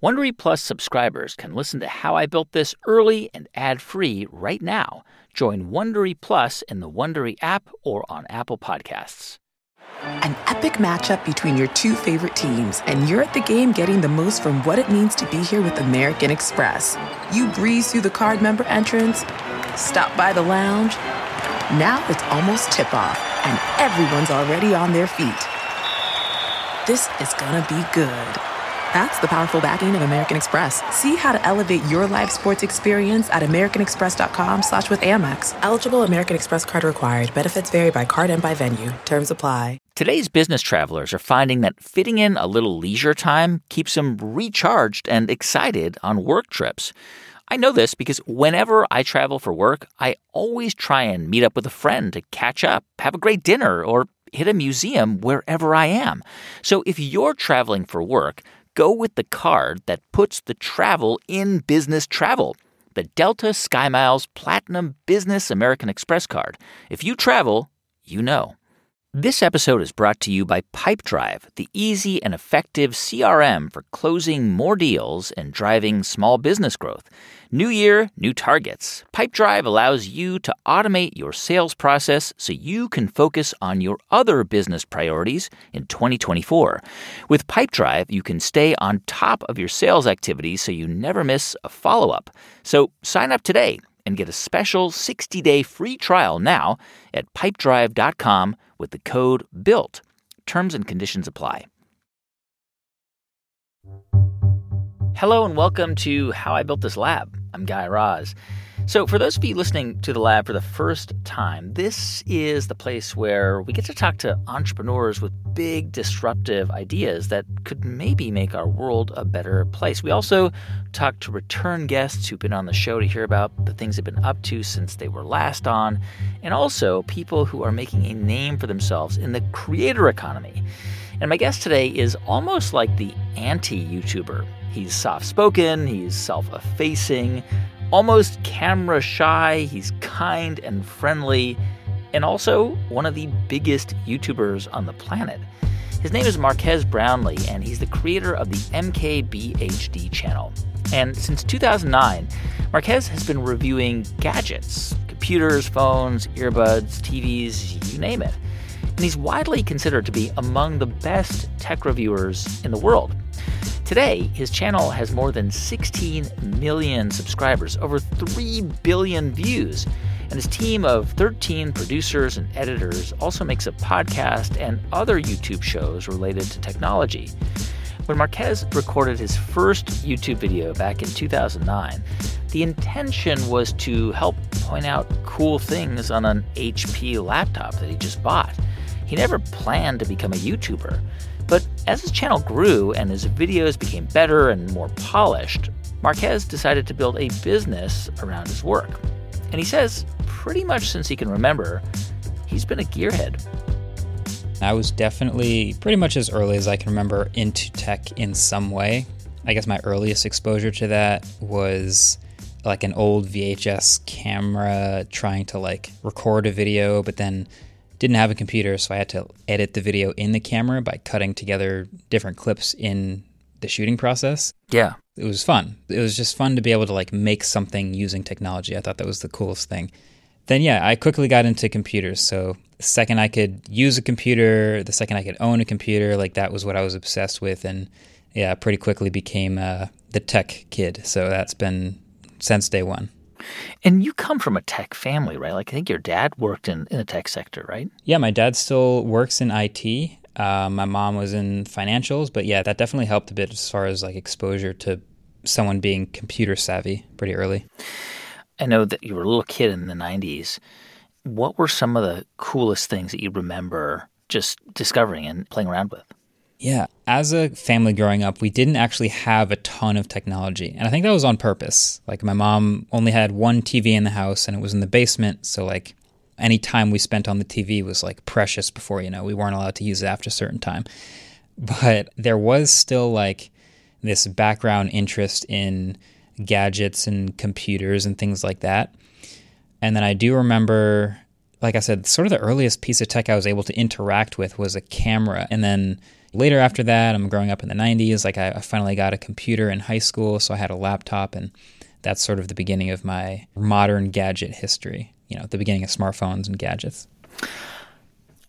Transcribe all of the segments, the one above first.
Wondery Plus subscribers can listen to How I Built This early and ad-free right now. Join Wondery Plus in the Wondery app or on Apple Podcasts. An epic matchup between your two favorite teams, and you're at the game getting the most from what it means to be here with American Express. You breeze through the card member entrance, stop by the lounge. Now it's almost tip-off, and everyone's already on their feet. This is gonna be good. That's the powerful backing of American Express. See how to elevate your live sports experience at americanexpress.com slash with Amex. Eligible American Express card required. Benefits vary by card and by venue. Terms apply. Today's business travelers are finding that fitting in a little leisure time keeps them recharged and excited on work trips. I know this because whenever I travel for work, I always try and meet up with a friend to catch up, have a great dinner, or hit a museum wherever I am. So if you're traveling for work, go with the card that puts the travel in business travel. The Delta SkyMiles Platinum Business American Express card. If you travel, you know. This episode is brought to you by Pipedrive, the easy and effective CRM for closing more deals and driving small business growth. New year, new targets. Pipedrive allows you to automate your sales process so you can focus on your other business priorities in 2024. With Pipedrive, you can stay on top of your sales activities so you never miss a follow up. So sign up today and get a special 60 day free trial now at pipedrive.com with the code BUILT. Terms and conditions apply. Hello and welcome to How I Built This Lab. I'm Guy Raz. So, for those of you listening to the lab for the first time, this is the place where we get to talk to entrepreneurs with big disruptive ideas that could maybe make our world a better place. We also talk to return guests who've been on the show to hear about the things they've been up to since they were last on, and also people who are making a name for themselves in the creator economy. And my guest today is almost like the anti YouTuber. He's soft spoken, he's self effacing, almost camera shy, he's kind and friendly, and also one of the biggest YouTubers on the planet. His name is Marques Brownlee, and he's the creator of the MKBHD channel. And since 2009, Marques has been reviewing gadgets computers, phones, earbuds, TVs, you name it. And he's widely considered to be among the best tech reviewers in the world. Today, his channel has more than 16 million subscribers, over 3 billion views, and his team of 13 producers and editors also makes a podcast and other YouTube shows related to technology. When Marques recorded his first YouTube video back in 2009, the intention was to help point out cool things on an HP laptop that he just bought. He never planned to become a YouTuber. But as his channel grew and his videos became better and more polished, Marques decided to build a business around his work. And he says, pretty much since he can remember, he's been a gearhead. I was definitely pretty much as early as I can remember into tech in some way. I guess my earliest exposure to that was like an old VHS camera trying to like record a video, but then didn't have a computer, so I had to edit the video in the camera by cutting together different clips in the shooting process. Yeah. It was fun. It was just fun to be able to like make something using technology. I thought that was the coolest thing. Then yeah, I quickly got into computers. So the second I could use a computer, the second I could own a computer, like that was what I was obsessed with and yeah, pretty quickly became uh, the tech kid. So that's been since day one. And you come from a tech family, right? Like I think your dad worked in, in the tech sector, right? Yeah, my dad still works in IT. Uh, my mom was in financials, but yeah, that definitely helped a bit as far as like exposure to someone being computer savvy pretty early. I know that you were a little kid in the 90s. What were some of the coolest things that you remember just discovering and playing around with? Yeah, as a family growing up, we didn't actually have a ton of technology. And I think that was on purpose. Like, my mom only had one TV in the house and it was in the basement. So, like, any time we spent on the TV was like precious before, you know, we weren't allowed to use it after a certain time. But there was still like this background interest in gadgets and computers and things like that. And then I do remember like I said, sort of the earliest piece of tech I was able to interact with was a camera. And then later after that, I'm growing up in the 90s. Like I, I finally got a computer in high school, so I had a laptop, and that's sort of the beginning of my modern gadget history. You know, the beginning of smartphones and gadgets.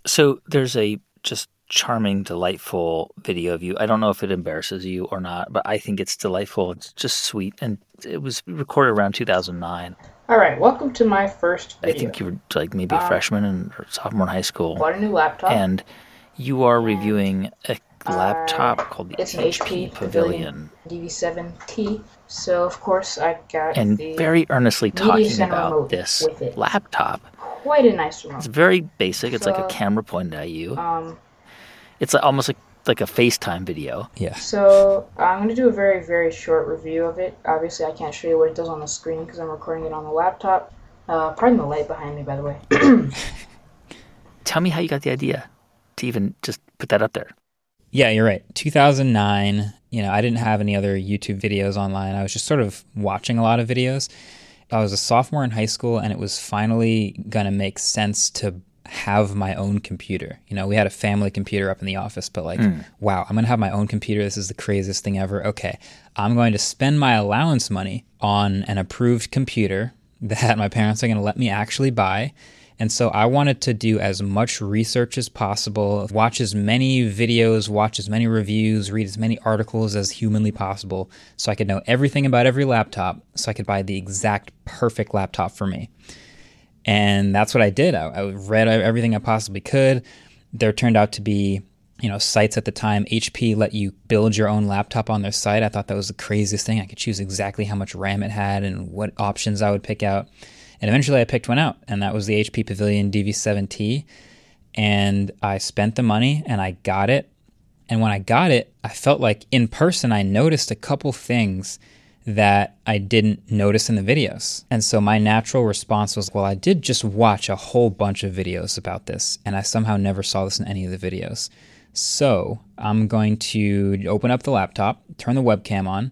So there's a just charming, delightful video of you. I don't know if it embarrasses you or not, but I think it's delightful. It's just sweet, and it was recorded around 2009. All right, welcome to my first video. I think you were like maybe a um, freshman and sophomore in high school, Bought a new laptop. and you are reviewing a laptop called the it's an HP Pavilion DV7T. So of course I got and the very earnestly talking about this laptop. quite a nice remote. It's very basic. It's like a camera pointed at you. Um, It's almost like like a FaceTime video. Yeah. so I'm gonna do a very very short review of it. Obviously I can't show you what it does on the screen because I'm recording it on the laptop. Uh, pardon the light behind me, by the way. Tell me how you got the idea to even just put that up there. Yeah, you're right. 2009, you know, I didn't have any other YouTube videos online. I was just sort of watching a lot of videos. I was a sophomore in high school and it was finally going to make sense to have my own computer. You know, we had a family computer up in the office, but like, hmm. wow, I'm going to have my own computer. This is the craziest thing ever. Okay, I'm going to spend my allowance money on an approved computer that my parents are going to let me actually buy. And so I wanted to do as much research as possible, watch as many videos, watch as many reviews, read as many articles as humanly possible so I could know everything about every laptop so I could buy the exact perfect laptop for me. And that's what I did. I, I read everything I possibly could. There turned out to be, you know, sites at the time. HP let you build your own laptop on their site. I thought that was the craziest thing. I could choose exactly how much RAM it had and what options I would pick out. And eventually I picked one out, and that was the HP Pavilion DV7T. And I spent the money and I got it. And when I got it, I felt like in person I noticed a couple things that I didn't notice in the videos. And so my natural response was, well, I did just watch a whole bunch of videos about this, and I somehow never saw this in any of the videos. So I'm going to open up the laptop, turn the webcam on,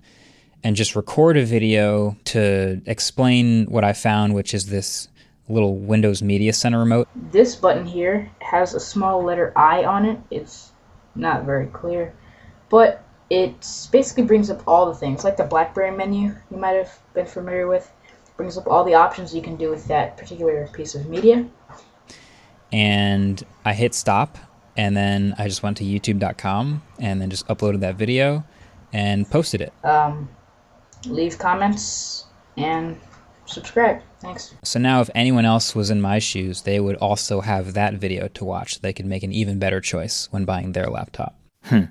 and just record a video to explain what I found, which is this little Windows Media Center remote. This button here has a small letter I on it. It's not very clear, but it basically brings up all the things, like the BlackBerry menu you might have been familiar with. brings up all the options you can do with that particular piece of media. And I hit stop, and then I just went to youtube.com and then just uploaded that video and posted it. Um, leave comments and subscribe. Thanks. So now, if anyone else was in my shoes, they would also have that video to watch. So they could make an even better choice when buying their laptop. Hmm.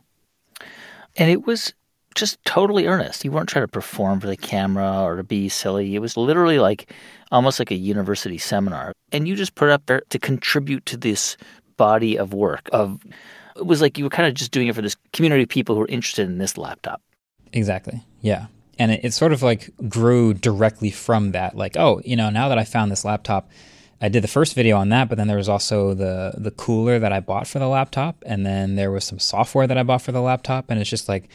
And it was just totally earnest. You weren't trying to perform for the camera or to be silly. It was literally like almost like a university seminar. And you just put it up there to contribute to this body of work of it was like you were kind of just doing it for this community of people who are interested in this laptop. Exactly. Yeah. And it, it sort of like grew directly from that. Like, oh, you know, now that I found this laptop, I did the first video on that, but then there was also the the cooler that I bought for the laptop, and then there was some software that I bought for the laptop, and it's just like,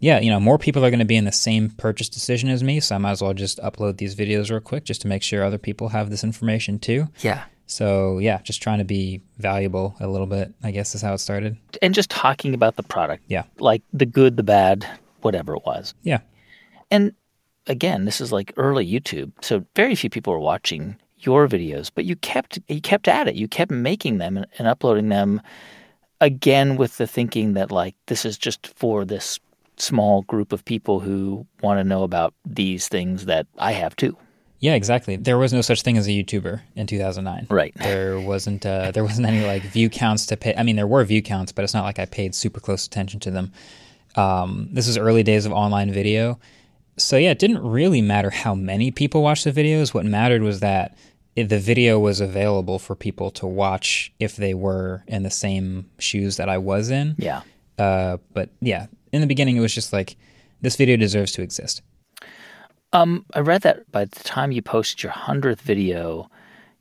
yeah, you know, more people are going to be in the same purchase decision as me, so I might as well just upload these videos real quick just to make sure other people have this information too. Yeah. So yeah, just trying to be valuable a little bit, I guess is how it started. And just talking about the product. Yeah. Like the good, the bad, whatever it was. Yeah. And again, this is like early YouTube, so very few people were watching your videos, but you kept you kept at it. You kept making them and, and uploading them again with the thinking that like this is just for this small group of people who want to know about these things that I have too. Yeah, exactly. There was no such thing as a YouTuber in 2009. Right. There wasn't. Uh, there wasn't any like view counts to pay. I mean, there were view counts, but it's not like I paid super close attention to them. Um, this was early days of online video, so yeah, it didn't really matter how many people watched the videos. What mattered was that the video was available for people to watch if they were in the same shoes that I was in. Yeah. Uh, but yeah, in the beginning, it was just like this video deserves to exist. Um, I read that by the time you posted your hundredth video,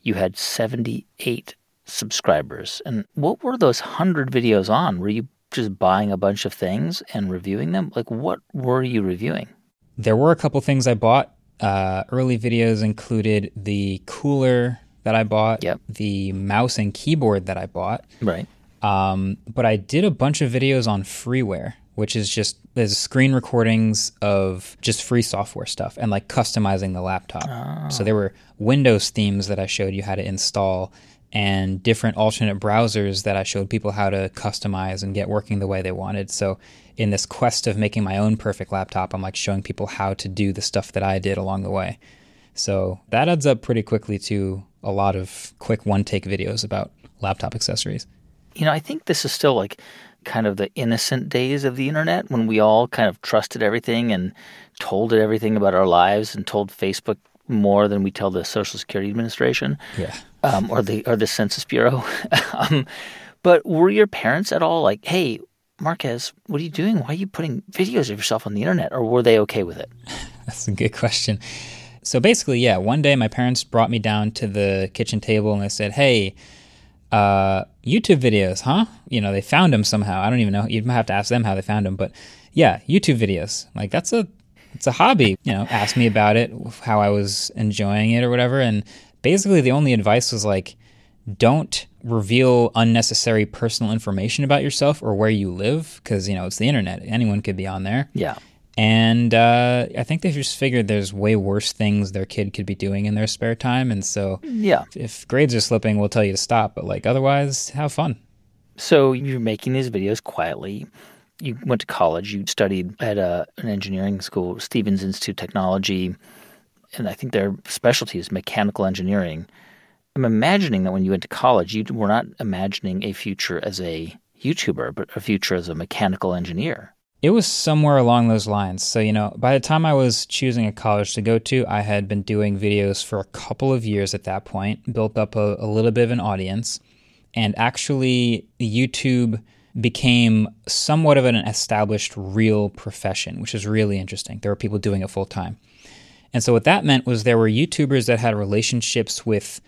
you had seventy-eight subscribers. And what were those hundred videos on? Were you just buying a bunch of things and reviewing them? Like, what were you reviewing? There were a couple things I bought. Uh, early videos included the cooler that I bought, Yep. the mouse and keyboard that I bought. Right. Um, but I did a bunch of videos on freeware, which is just there's screen recordings of just free software stuff and like customizing the laptop. So there were Windows themes that I showed you how to install and different alternate browsers that I showed people how to customize and get working the way they wanted. So in this quest of making my own perfect laptop, I'm like showing people how to do the stuff that I did along the way. So that adds up pretty quickly to a lot of quick one take videos about laptop accessories. You know, I think this is still like kind of the innocent days of the internet when we all kind of trusted everything and told it everything about our lives and told Facebook more than we tell the Social Security Administration Yeah. Um, or the or the Census Bureau. um, but were your parents at all like, "Hey, Marques, what are you doing? Why are you putting videos of yourself on the internet?" Or were they okay with it? That's a good question. So basically, yeah, one day my parents brought me down to the kitchen table and they said, "Hey, uh, YouTube videos, huh? You know, they found them somehow. I don't even know. You'd have to ask them how they found them, but yeah, YouTube videos. Like that's a it's a hobby. You know, ask me about it, how I was enjoying it or whatever. And basically, the only advice was like, don't reveal unnecessary personal information about yourself or where you live because you know it's the internet. Anyone could be on there. Yeah. And uh, I think they just figured there's way worse things their kid could be doing in their spare time. And so Yeah. if grades are slipping, we'll tell you to stop. But like otherwise, have fun. So you're making these videos quietly. You went to college. You studied at a, an engineering school, Stevens Institute of Technology, and I think their specialty is mechanical engineering. I'm imagining that when you went to college, you were not imagining a future as a YouTuber, but a future as a mechanical engineer. It was somewhere along those lines. So, you know, by the time I was choosing a college to go to, I had been doing videos for a couple of years at that point, built up a, a little bit of an audience. And actually, YouTube became somewhat of an established real profession, which is really interesting. There were people doing it full time. And so, what that meant was there were YouTubers that had relationships with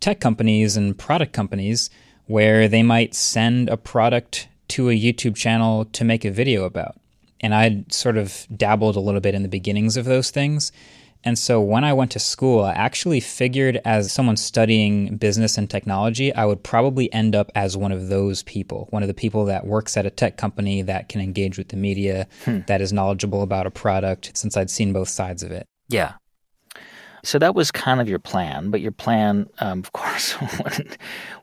tech companies and product companies where they might send a product to a YouTube channel to make a video about. And I'd sort of dabbled a little bit in the beginnings of those things. And so when I went to school, I actually figured as someone studying business and technology, I would probably end up as one of those people, one of the people that works at a tech company that can engage with the media, hmm. that is knowledgeable about a product, since I'd seen both sides of it. Yeah. So that was kind of your plan, but your plan, um, of course,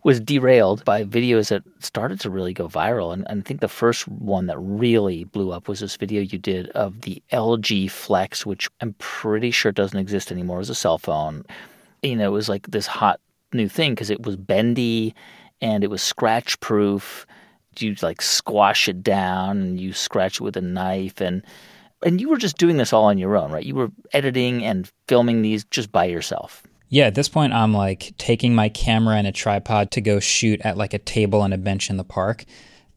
was derailed by videos that started to really go viral. And, and I think the first one that really blew up was this video you did of the LG Flex, which I'm pretty sure doesn't exist anymore as a cell phone. You know, it was like this hot new thing because it was bendy and it was scratch proof. You like squash it down and you scratch it with a knife and and you were just doing this all on your own, right? You were editing and filming these just by yourself. Yeah, at this point, I'm like taking my camera and a tripod to go shoot at like a table and a bench in the park,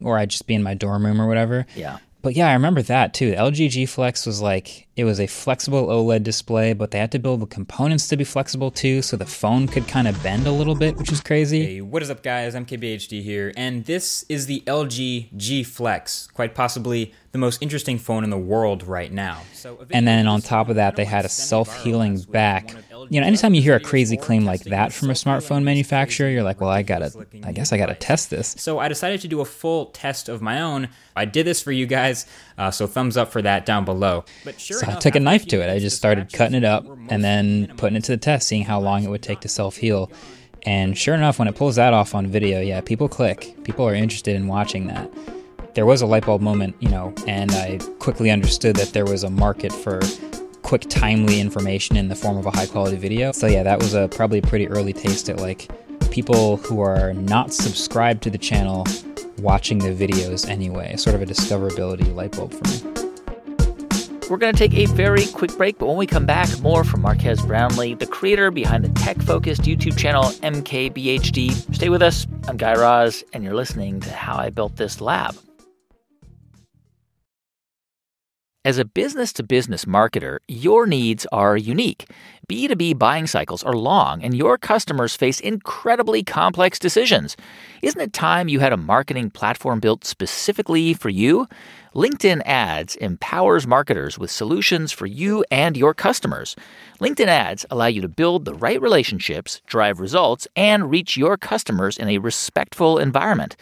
or I'd just be in my dorm room or whatever. Yeah. But yeah, I remember that too. LG G Flex was like, it was a flexible OLED display, but they had to build the components to be flexible too, so the phone could kind of bend a little bit, which is crazy. Hey, what is up, guys? MKBHD here, and this is the LG G Flex, quite possibly the most interesting phone in the world right now. So, And then on top of that, they had a self healing back. You know, anytime you hear a crazy claim like that from a smartphone manufacturer, you're like, well, I gotta, I guess I gotta test this. So I decided to do a full test of my own. I did this for you guys, uh, so thumbs up for that down below. But sure So I took a knife to it. I just started cutting it up and then putting it to the test, seeing how long it would take to self heal. And sure enough, when it pulls that off on video, yeah, people click. People are interested in watching that. There was a light bulb moment, you know, and I quickly understood that there was a market for quick, timely information in the form of a high quality video. So yeah, that was a probably a pretty early taste at like people who are not subscribed to the channel watching the videos anyway. Sort of a discoverability light bulb for me. We're going to take a very quick break, but when we come back, more from Marques Brownlee, the creator behind the tech focused YouTube channel MKBHD. Stay with us. I'm Guy Raz, and you're listening to How I Built This Lab. As a business to business marketer, your needs are unique. B2B buying cycles are long, and your customers face incredibly complex decisions. Isn't it time you had a marketing platform built specifically for you? LinkedIn Ads empowers marketers with solutions for you and your customers. LinkedIn Ads allow you to build the right relationships, drive results, and reach your customers in a respectful environment.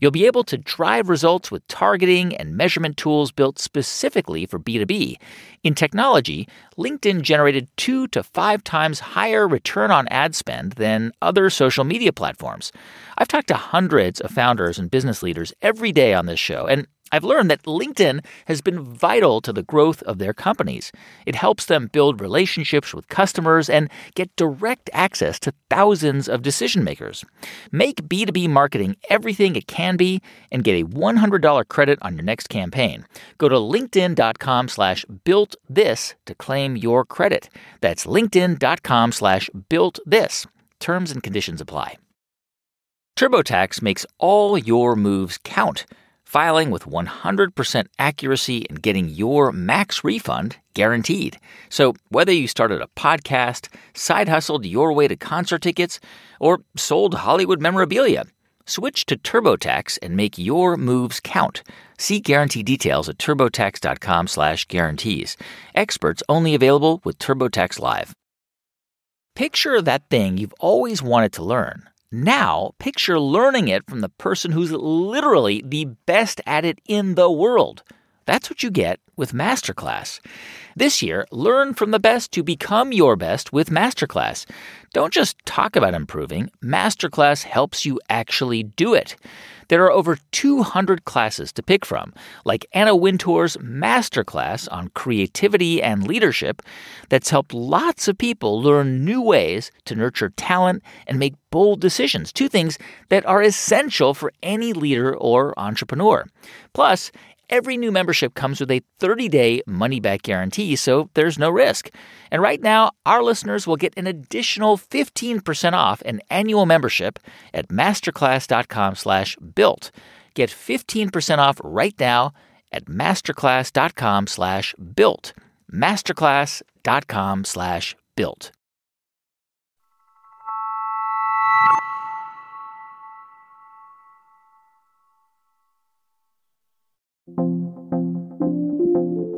You'll be able to drive results with targeting and measurement tools built specifically for B2B. In technology, LinkedIn generated two to five times higher return on ad spend than other social media platforms. I've talked to hundreds of founders and business leaders every day on this show, and I've learned that LinkedIn has been vital to the growth of their companies. It helps them build relationships with customers and get direct access to thousands of decision makers. Make B2B marketing everything it can be and get a $100 credit on your next campaign. Go to linkedin.com slash built this to claim your credit. That's linkedin.com slash built this. Terms and conditions apply. TurboTax makes all your moves count filing with 100% accuracy and getting your max refund guaranteed. So, whether you started a podcast, side hustled your way to concert tickets, or sold Hollywood memorabilia, switch to TurboTax and make your moves count. See guarantee details at turbotax.com/guarantees. Experts only available with TurboTax Live. Picture that thing you've always wanted to learn now, picture learning it from the person who's literally the best at it in the world. That's what you get with Masterclass. This year, learn from the best to become your best with Masterclass. Don't just talk about improving, Masterclass helps you actually do it. There are over 200 classes to pick from, like Anna Wintour's Masterclass on creativity and leadership, that's helped lots of people learn new ways to nurture talent and make bold decisions, two things that are essential for any leader or entrepreneur. Plus, Every new membership comes with a 30 day money back guarantee, so there's no risk. And right now, our listeners will get an additional 15% off an annual membership at masterclass.com slash built. Get 15% off right now at masterclass.com slash built. Masterclass.com slash built.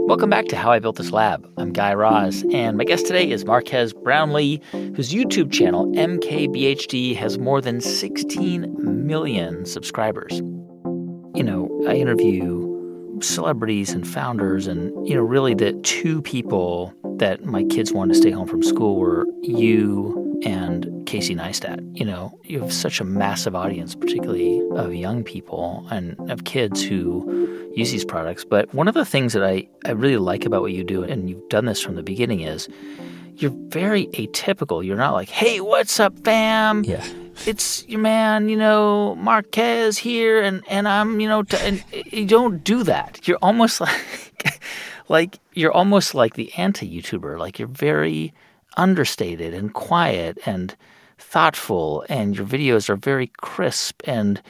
Welcome back to How I Built This Lab. I'm Guy Raz, and my guest today is Marques Brownlee, whose YouTube channel, MKBHD, has more than 16 million subscribers. You know, I interview celebrities and founders, and, you know, really the two people that my kids wanted to stay home from school were you and Casey Neistat. You know, you have such a massive audience, particularly of young people and of kids who use these products. But one of the things that I, I really like about what you do, and you've done this from the beginning, is you're very atypical. You're not like, hey, what's up, fam? Yeah. It's your man, you know, Marques here, and, and I'm, you know, t- and you don't do that. You're almost like, like you're almost like the anti-YouTuber. Like you're very understated and quiet and thoughtful, and your videos are very crisp, and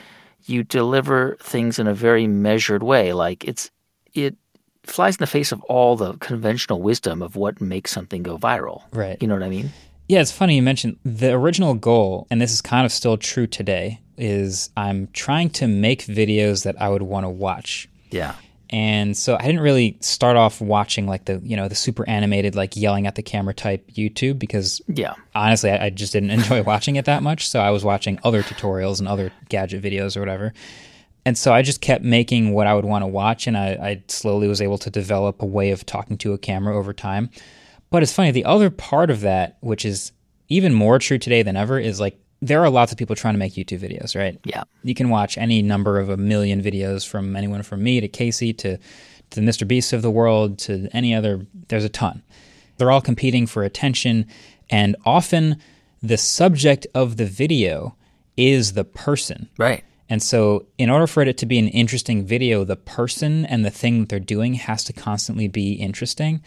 you deliver things in a very measured way. Like it's it flies in the face of all the conventional wisdom of what makes something go viral. Right. You know what I mean? Yeah, it's funny you mentioned the original goal, and this is kind of still true today, is I'm trying to make videos that I would want to watch. Yeah. And so I didn't really start off watching like the, you know, the super animated, like yelling at the camera type YouTube because Yeah. honestly, I, I just didn't enjoy watching it that much. So I was watching other tutorials and other gadget videos or whatever. And so I just kept making what I would want to watch, and I, I slowly was able to develop a way of talking to a camera over time. But it's funny, the other part of that, which is even more true today than ever, is like there are lots of people trying to make YouTube videos, right? Yeah. You can watch any number of a million videos from anyone from me to Casey to, to the Mr. Beast of the world to any other. There's a ton. They're all competing for attention, and often the subject of the video is the person. Right. And so, in order for it to be an interesting video, the person and the thing that they're doing has to constantly be interesting.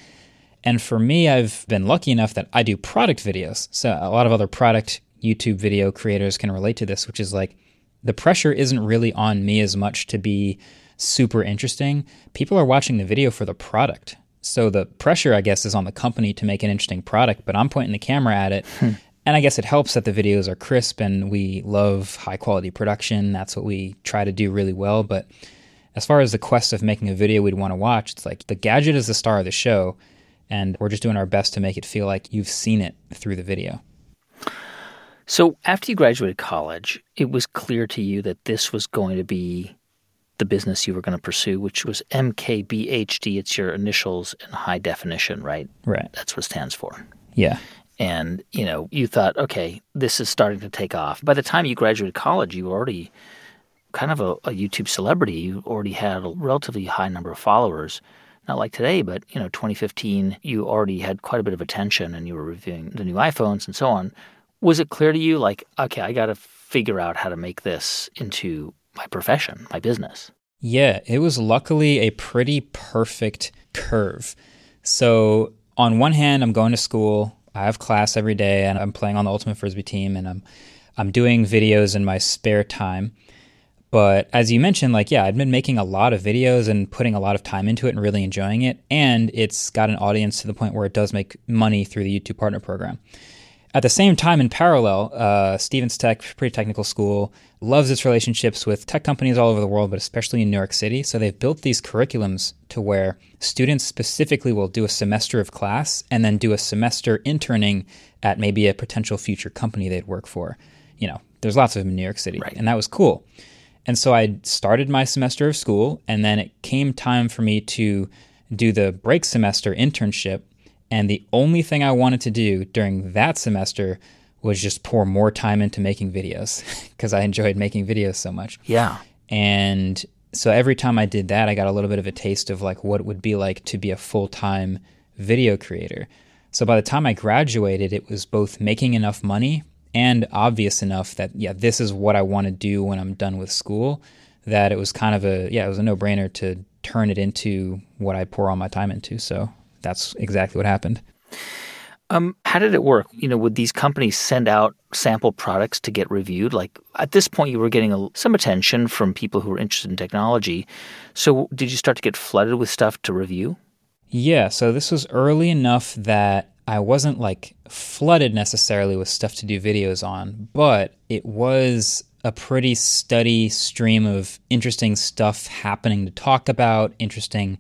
And for me, I've been lucky enough that I do product videos. So, a lot of other product YouTube video creators can relate to this, which is like the pressure isn't really on me as much to be super interesting. People are watching the video for the product. So, the pressure, I guess, is on the company to make an interesting product, but I'm pointing the camera at it. Hmm. And I guess it helps that the videos are crisp and we love high quality production. That's what we try to do really well. But as far as the quest of making a video we'd want to watch, it's like the gadget is the star of the show, and we're just doing our best to make it feel like you've seen it through the video. So, after you graduated college, it was clear to you that this was going to be the business you were going to pursue, which was MKBHD. It's your initials in high definition, right? Right. That's what it stands for. Yeah. And, you know, you thought, okay, this is starting to take off. By the time you graduated college, you were already kind of a, a YouTube celebrity. You already had a relatively high number of followers not like today, but you know, 2015, you already had quite a bit of attention and you were reviewing the new iPhones and so on was it clear to you like okay i got to figure out how to make this into my profession my business? Yeah it was luckily a pretty perfect curve. So on one hand i'm going to school i have class every day and i'm playing on the ultimate frisbee team and i'm i'm doing videos in my spare time. But as you mentioned like yeah i've been making a lot of videos and putting a lot of time into it and really enjoying it and it's got an audience to the point where it does make money through the youtube partner program at the same time, in parallel, uh, Stevens Tech, pretty technical school, loves its relationships with tech companies all over the world, but especially in New York City. So they've built these curriculums to where students specifically will do a semester of class and then do a semester interning at maybe a potential future company they'd work for. You know, there's lots of them in New York City, right. and that was cool. And so I started my semester of school, and then it came time for me to do the break semester internship and the only thing I wanted to do during that semester was just pour more time into making videos because I enjoyed making videos so much. Yeah. And so every time I did that, I got a little bit of a taste of like what it would be like to be a full time video creator. So by the time I graduated, it was both making enough money and obvious enough that, yeah, this is what I want to do when I'm done with school. That it was kind of a, yeah, it was a no brainer to turn it into what I pour all my time into. So that's exactly what happened. Um, how did it work? You know, would these companies send out sample products to get reviewed? Like at this point, you were getting a, some attention from people who were interested in technology. So, did you start to get flooded with stuff to review? Yeah. So this was early enough that I wasn't like flooded necessarily with stuff to do videos on, but it was a pretty steady stream of interesting stuff happening to talk about, interesting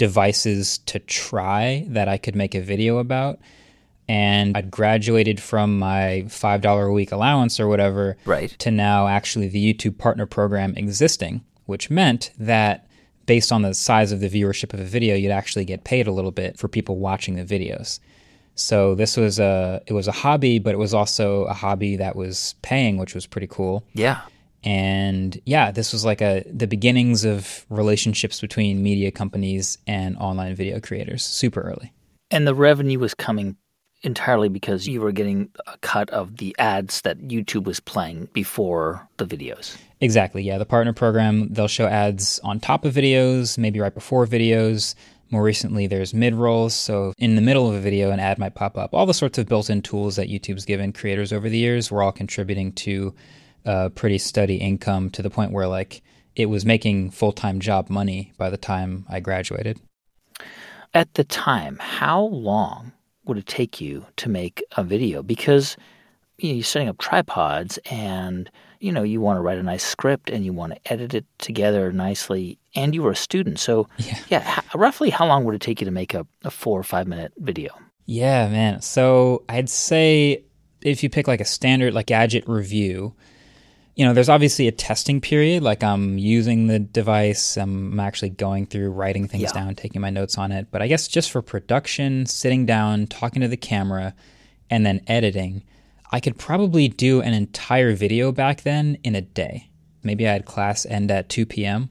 devices to try that I could make a video about. And I'd graduated from my $5 a week allowance or whatever right. to now actually the YouTube partner program existing, which meant that based on the size of the viewership of a video, you'd actually get paid a little bit for people watching the videos. So this was a it was a hobby, but it was also a hobby that was paying, which was pretty cool. Yeah. And yeah, this was like a the beginnings of relationships between media companies and online video creators, super early. And the revenue was coming entirely because you were getting a cut of the ads that YouTube was playing before the videos. Exactly. Yeah, the partner program, they'll show ads on top of videos, maybe right before videos. More recently, there's mid rolls. So, in the middle of a video, an ad might pop up. All the sorts of built in tools that YouTube's given creators over the years were all contributing to a pretty steady income to the point where like it was making full time job money by the time I graduated. At the time, how long would it take you to make a video? Because you know, you're setting up tripods and you know you want to write a nice script and you want to edit it together nicely and you were a student so yeah, yeah roughly how long would it take you to make a, a four or five minute video yeah man so i'd say if you pick like a standard like gadget review you know, there's obviously a testing period. Like I'm using the device, I'm actually going through writing things yeah. down, taking my notes on it. But I guess just for production, sitting down, talking to the camera, and then editing, I could probably do an entire video back then in a day. Maybe I had class end at 2 p.m.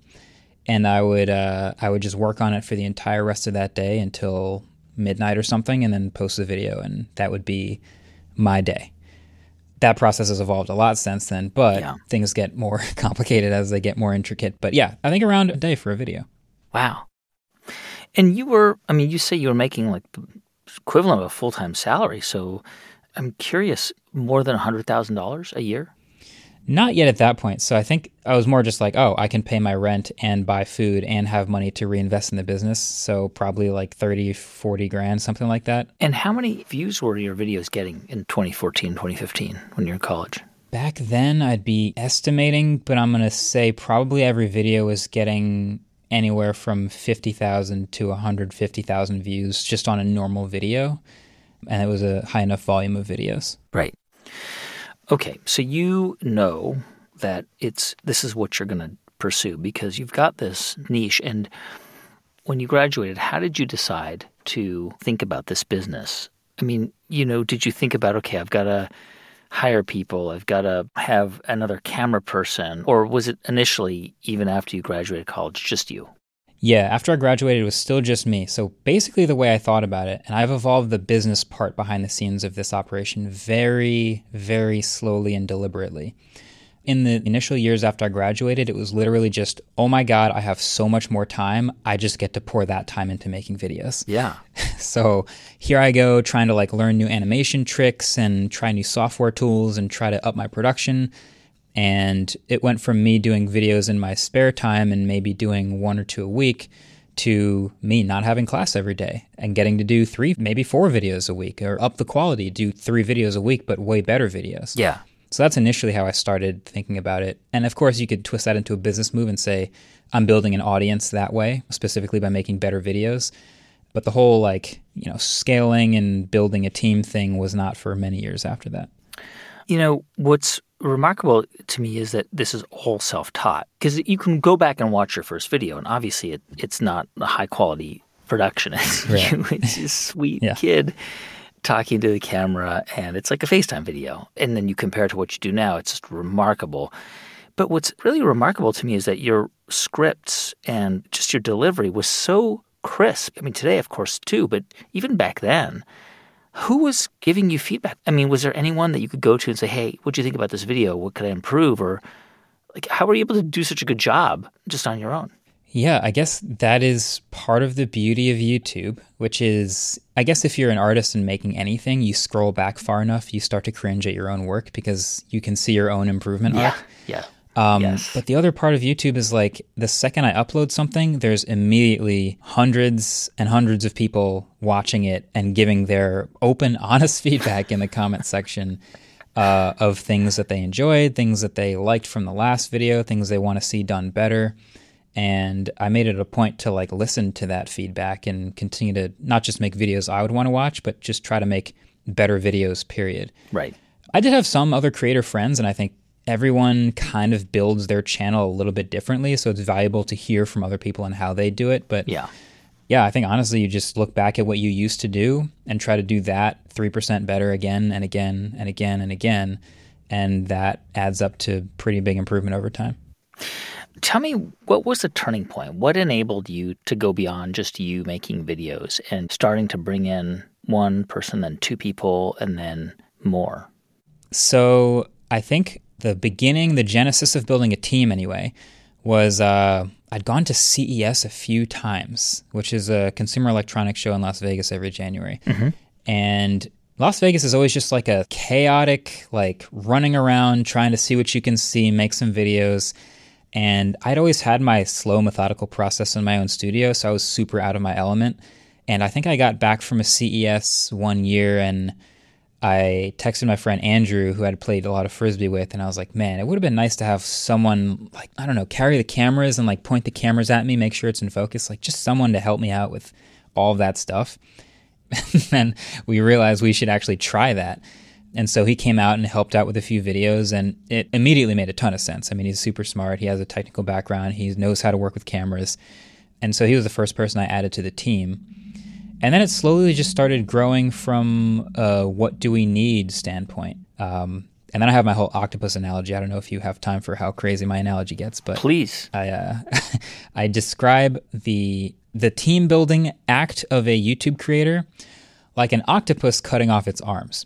and I would uh, I would just work on it for the entire rest of that day until midnight or something, and then post the video, and that would be my day that process has evolved a lot since then, but yeah. things get more complicated as they get more intricate. But yeah, I think around a day for a video. Wow. And you were, I mean, you say you were making like the equivalent of a full time salary. So I'm curious, more than $100,000 a year? Not yet at that point. So I think I was more just like, oh, I can pay my rent and buy food and have money to reinvest in the business. So probably like 30, 40 grand, something like that. And how many views were your videos getting in 2014, 2015 when you're in college? Back then, I'd be estimating, but I'm going to say probably every video was getting anywhere from 50,000 to 150,000 views just on a normal video. And it was a high enough volume of videos. Right. Okay, so you know that it's this is what you're going to pursue because you've got this niche and when you graduated, how did you decide to think about this business? I mean, you know, did you think about okay, I've got to hire people, I've got to have another camera person, or was it initially even after you graduated college just you? Yeah, after I graduated, it was still just me. So basically, the way I thought about it, and I've evolved the business part behind the scenes of this operation very, very slowly and deliberately. In the initial years after I graduated, it was literally just, oh my God, I have so much more time. I just get to pour that time into making videos. Yeah. so here I go trying to like learn new animation tricks and try new software tools and try to up my production. And it went from me doing videos in my spare time and maybe doing one or two a week to me not having class every day and getting to do three, maybe four videos a week or up the quality, do three videos a week, but way better videos. Yeah. So that's initially how I started thinking about it. And of course, you could twist that into a business move and say, I'm building an audience that way, specifically by making better videos. But the whole like, you know, scaling and building a team thing was not for many years after that. You know, what's remarkable to me is that this is all self-taught because you can go back and watch your first video and obviously it, it's not a high quality production it's Right. you it's this sweet Yeah. kid talking to the camera and it's like a facetime video and then you compare it to what you do now it's just remarkable but what's really remarkable to me is that your scripts and just your delivery was so crisp i mean today of course too but even back then who was giving you feedback? I mean, was there anyone that you could go to and say, "Hey, what do you think about this video? What could I improve?" Or like, how were you able to do such a good job just on your own? Yeah, I guess that is part of the beauty of YouTube, which is, I guess, if you're an artist and making anything, you scroll back far enough, you start to cringe at your own work because you can see your own improvement arc. yeah, Um, Yes. But the other part of YouTube is like the second I upload something, there's immediately hundreds and hundreds of people watching it and giving their open, honest feedback in the comment section uh, of things that they enjoyed, things that they liked from the last video, things they want to see done better. And I made it a point to like listen to that feedback and continue to not just make videos I would want to watch, but just try to make better videos, period. right. I did have some other creator friends, and I think everyone kind of builds their channel a little bit differently. So it's valuable to hear from other people and how they do it. But Yeah, yeah, I think honestly, you just look back at what you used to do and try to do that 3% better again and again and again and again. And that adds up to pretty big improvement over time. tell me what was the turning point? What enabled you to go beyond just you making videos and starting to bring in one person, then two people, and then more? So I think the beginning, the genesis of building a team anyway, was uh, I'd gone to CES a few times, which is a consumer electronics show in Las Vegas every January. And Las Vegas is always just like a chaotic, like running around trying to see what you can see, make some videos. And I'd always had my slow, methodical process in my own studio, so I was super out of my element. And I think I got back from a CES one year and I texted my friend Andrew, who I'd played a lot of frisbee with, and I was like, man, it would have been nice to have someone like, I don't know, carry the cameras and like point the cameras at me, make sure it's in focus, like just someone to help me out with all of that stuff. and we realized we should actually try that. And so he came out and helped out with a few videos, and it immediately made a ton of sense. I mean, he's super smart. He has a technical background. He knows how to work with cameras. And so he was the first person I added to the team. And then it slowly just started growing from a what do we need standpoint. Um, and then I have my whole octopus analogy. I don't know if you have time for how crazy my analogy gets, but Please. I uh, I describe the the team building act of a YouTube creator like an octopus cutting off its arms.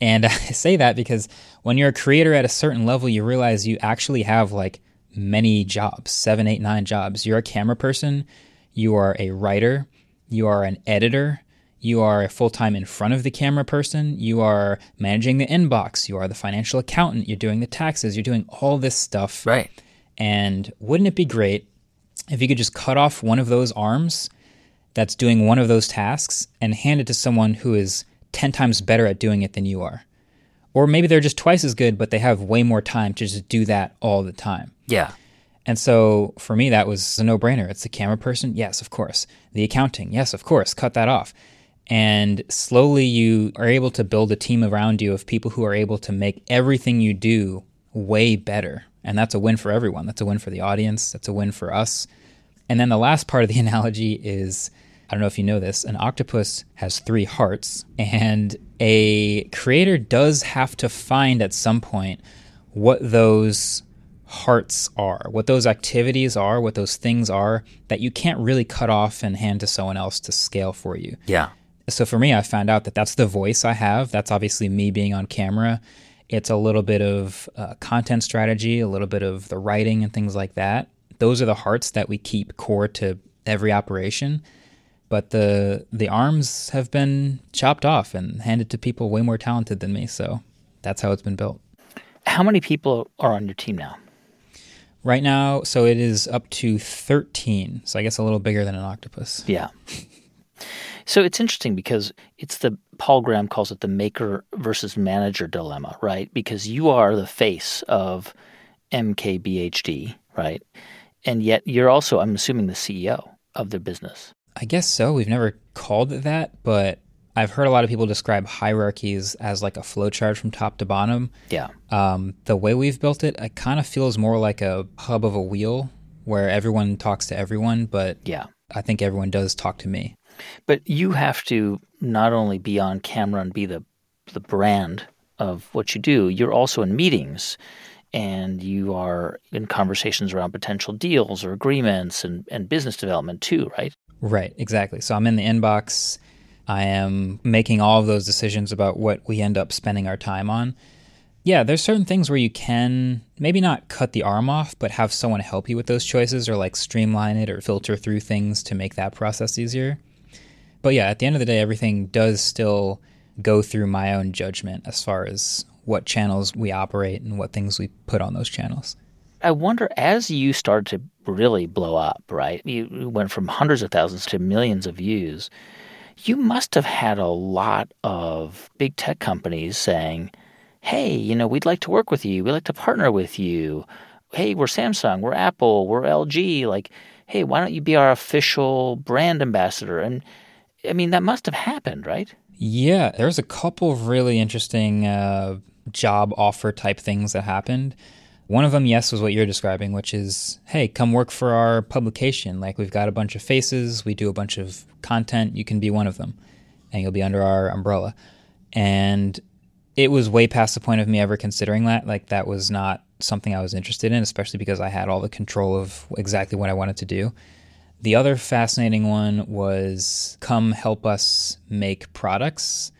And I say that because when you're a creator at a certain level, you realize you actually have like many jobs seven, eight, nine jobs. You're a camera person, you are a writer, you are an editor, you are a full time in front of the camera person, you are managing the inbox, you are the financial accountant, you're doing the taxes, you're doing all this stuff. Right. And wouldn't it be great if you could just cut off one of those arms that's doing one of those tasks and hand it to someone who is 10 times better at doing it than you are? Or maybe they're just twice as good, but they have way more time to just do that all the time. Yeah. And so for me, that was a no brainer. It's the camera person. Yes, of course. The accounting. Yes, of course. Cut that off. And slowly you are able to build a team around you of people who are able to make everything you do way better. And that's a win for everyone. That's a win for the audience. That's a win for us. And then the last part of the analogy is I don't know if you know this, an octopus has three hearts, and a creator does have to find at some point what those hearts are, what those activities are, what those things are that you can't really cut off and hand to someone else to scale for you. Yeah. So for me, I found out that that's the voice I have. That's obviously me being on camera. It's a little bit of uh, content strategy, a little bit of the writing and things like that. Those are the hearts that we keep core to every operation but the the arms have been chopped off and handed to people way more talented than me. So that's how it's been built. How many people are on your team now? Right now, so it is up to 13. So I guess a little bigger than an octopus. Yeah. so it's interesting because it's the Paul Graham calls it the maker versus manager dilemma, right? Because you are the face of MKBHD, right? And yet you're also, I'm assuming, the CEO of their business. I guess so. We've never called it that, but I've heard a lot of people describe hierarchies as like a flowchart from top to bottom. Yeah. Um, the way we've built it, it kind of feels more like a hub of a wheel where everyone talks to everyone, but yeah, I think everyone does talk to me. But you have to not only be on camera and be the the brand of what you do, you're also in meetings and you are in conversations around potential deals or agreements and, and business development too, right? Right, exactly. So I'm in the inbox. I am making all of those decisions about what we end up spending our time on. Yeah, there's certain things where you can maybe not cut the arm off, but have someone help you with those choices or like streamline it or filter through things to make that process easier. But yeah, at the end of the day, everything does still go through my own judgment as far as what channels we operate and what things we put on those channels. I wonder as you started to really blow up, right? You went from hundreds of thousands to millions of views. You must have had a lot of big tech companies saying, hey, you know, we'd like to work with you. We'd like to partner with you. Hey, we're Samsung, we're Apple, we're LG. Like, hey, why don't you be our official brand ambassador? And I mean, that must have happened, right? Yeah, there's a couple of really interesting uh, job offer type things that happened. One of them, yes, was what you're describing, which is, hey, come work for our publication. Like, we've got a bunch of faces, we do a bunch of content, you can be one of them, and you'll be under our umbrella. And it was way past the point of me ever considering that. Like, that was not something I was interested in, especially because I had all the control of exactly what I wanted to do. The other fascinating one was come help us make products.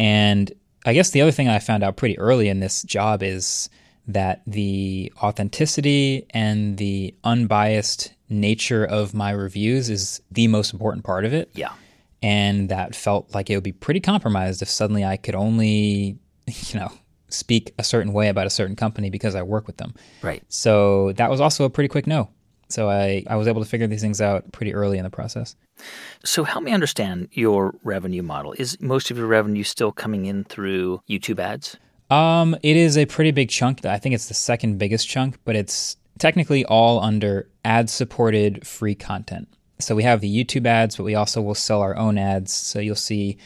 And I guess the other thing I found out pretty early in this job is that the authenticity and the unbiased nature of my reviews is the most important part of it. Yeah. And that felt like it would be pretty compromised if suddenly I could only, you know, speak a certain way about a certain company because I work with them. Right. So that was also a pretty quick no. So I, I was able to figure these things out pretty early in the process. So help me understand your revenue model. Is most of your revenue still coming in through YouTube ads? Um, it is a pretty big chunk. I think it's the second biggest chunk, but it's technically all under ad supported free content. So we have the YouTube ads, but we also will sell our own ads. So you'll see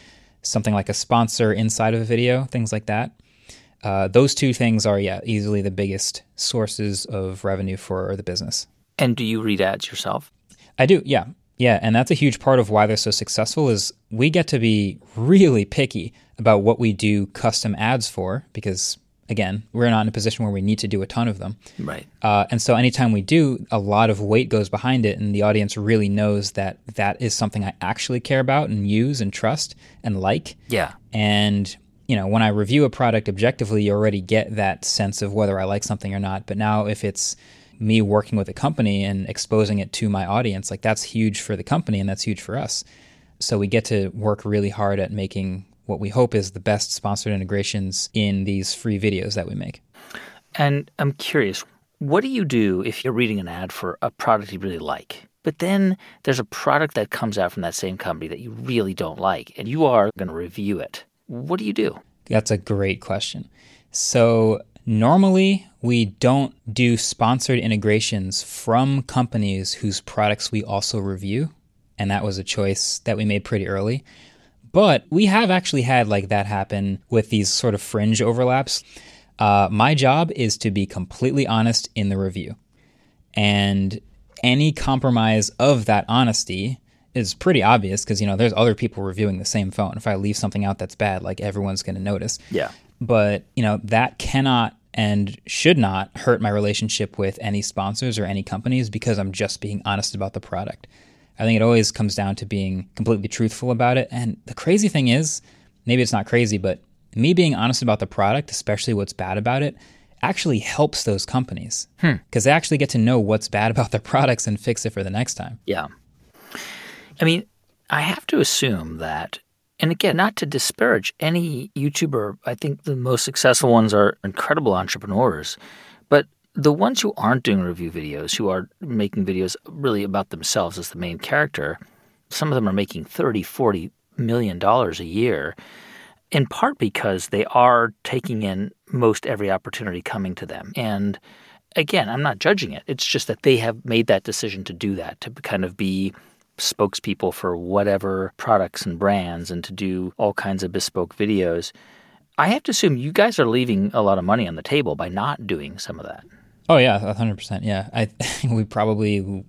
something like a sponsor inside of a video, things like that. Uh, those two things are, yeah, easily the biggest sources of revenue for the business. And do you read ads yourself? I do, yeah. Yeah, and that's a huge part of why they're so successful is we get to be really picky about what we do custom ads for because again, we're not in a position where we need to do a ton of them. Right. Uh, and so anytime we do, a lot of weight goes behind it, and the audience really knows that that is something I actually care about and use and trust and like. Yeah. And you know, when I review a product objectively, you already get that sense of whether I like something or not. But now, if it's me working with a company and exposing it to my audience, like that's huge for the company and that's huge for us. So we get to work really hard at making what we hope is the best sponsored integrations in these free videos that we make. And I'm curious, what do you do if you're reading an ad for a product you really like? But then there's a product that comes out from that same company that you really don't like, and you are going to review it. What do you do? That's a great question. So Normally, we don't do sponsored integrations from companies whose products we also review. And that was a choice that we made pretty early. But we have actually had like that happen with these sort of fringe overlaps. Uh, my job is to be completely honest in the review. And any compromise of that honesty is pretty obvious because, you know, there's other people reviewing the same phone. If I leave something out that's bad, like everyone's going to notice. Yeah. But, you know, that cannot and should not hurt my relationship with any sponsors or any companies because I'm just being honest about the product. I think it always comes down to being completely truthful about it. And the crazy thing is, maybe it's not crazy, but me being honest about the product, especially what's bad about it, actually helps those companies because hmm. they actually get to know what's bad about their products and fix it for the next time. Yeah. I mean, I have to assume that, and again, not to disparage any YouTuber, I think the most successful ones are incredible entrepreneurs. But the ones who aren't doing review videos, who are making videos really about themselves as the main character, some of them are making 30, 40 million dollars a year, in part because they are taking in most every opportunity coming to them. And again, I'm not judging it. It's just that they have made that decision to do that, to kind of be spokespeople for whatever products and brands and to do all kinds of bespoke videos. I have to assume you guys are leaving a lot of money on the table by not doing some of that. Oh yeah, hundred percent. Yeah, I we probably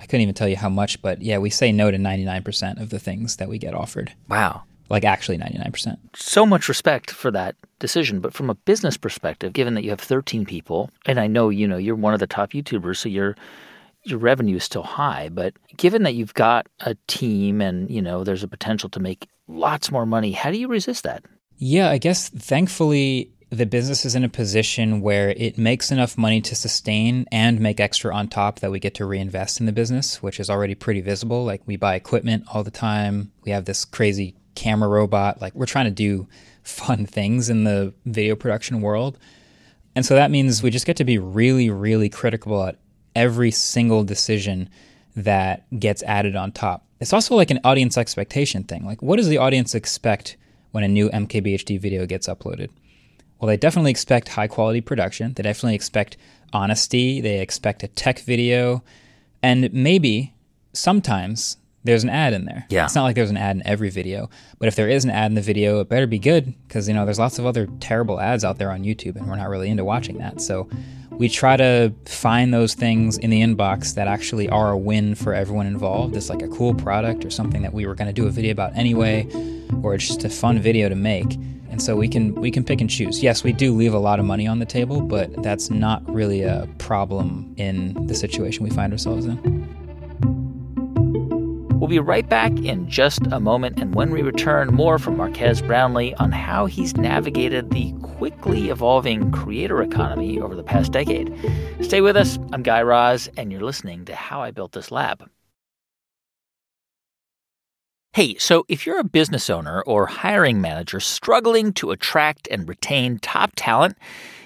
I couldn't even tell you how much, but yeah, we say no to ninety nine percent of the things that we get offered. Wow, like actually ninety nine percent. So much respect for that decision, but from a business perspective, given that you have thirteen people, and I know you know you're one of the top YouTubers, so your your revenue is still high, but given that you've got a team and you know there's a potential to make lots more money, how do you resist that? Yeah, I guess thankfully the business is in a position where it makes enough money to sustain and make extra on top that we get to reinvest in the business, which is already pretty visible. Like we buy equipment all the time. We have this crazy camera robot. Like we're trying to do fun things in the video production world. And so that means we just get to be really, really critical at every single decision that gets added on top. It's also like an audience expectation thing. Like, what does the audience expect when a new MKBHD video gets uploaded? Well, they definitely expect high quality production. They definitely expect honesty. They expect a tech video. And maybe sometimes there's an ad in there. Yeah. It's not like there's an ad in every video, but if there is an ad in the video, it better be good because, you know, there's lots of other terrible ads out there on YouTube and we're not really into watching that. So we try to find those things in the inbox that actually are a win for everyone involved. It's like a cool product or something that we were going to do a video about anyway, or it's just a fun video to make and so we can we can pick and choose. Yes, we do leave a lot of money on the table, but that's not really a problem in the situation we find ourselves in. Be right back in just a moment, and when we return, more from Marques Brownlee on how he's navigated the quickly evolving creator economy over the past decade. Stay with us. I'm Guy Raz, and you're listening to How I Built This Lab. Hey, so if you're a business owner or hiring manager struggling to attract and retain top talent,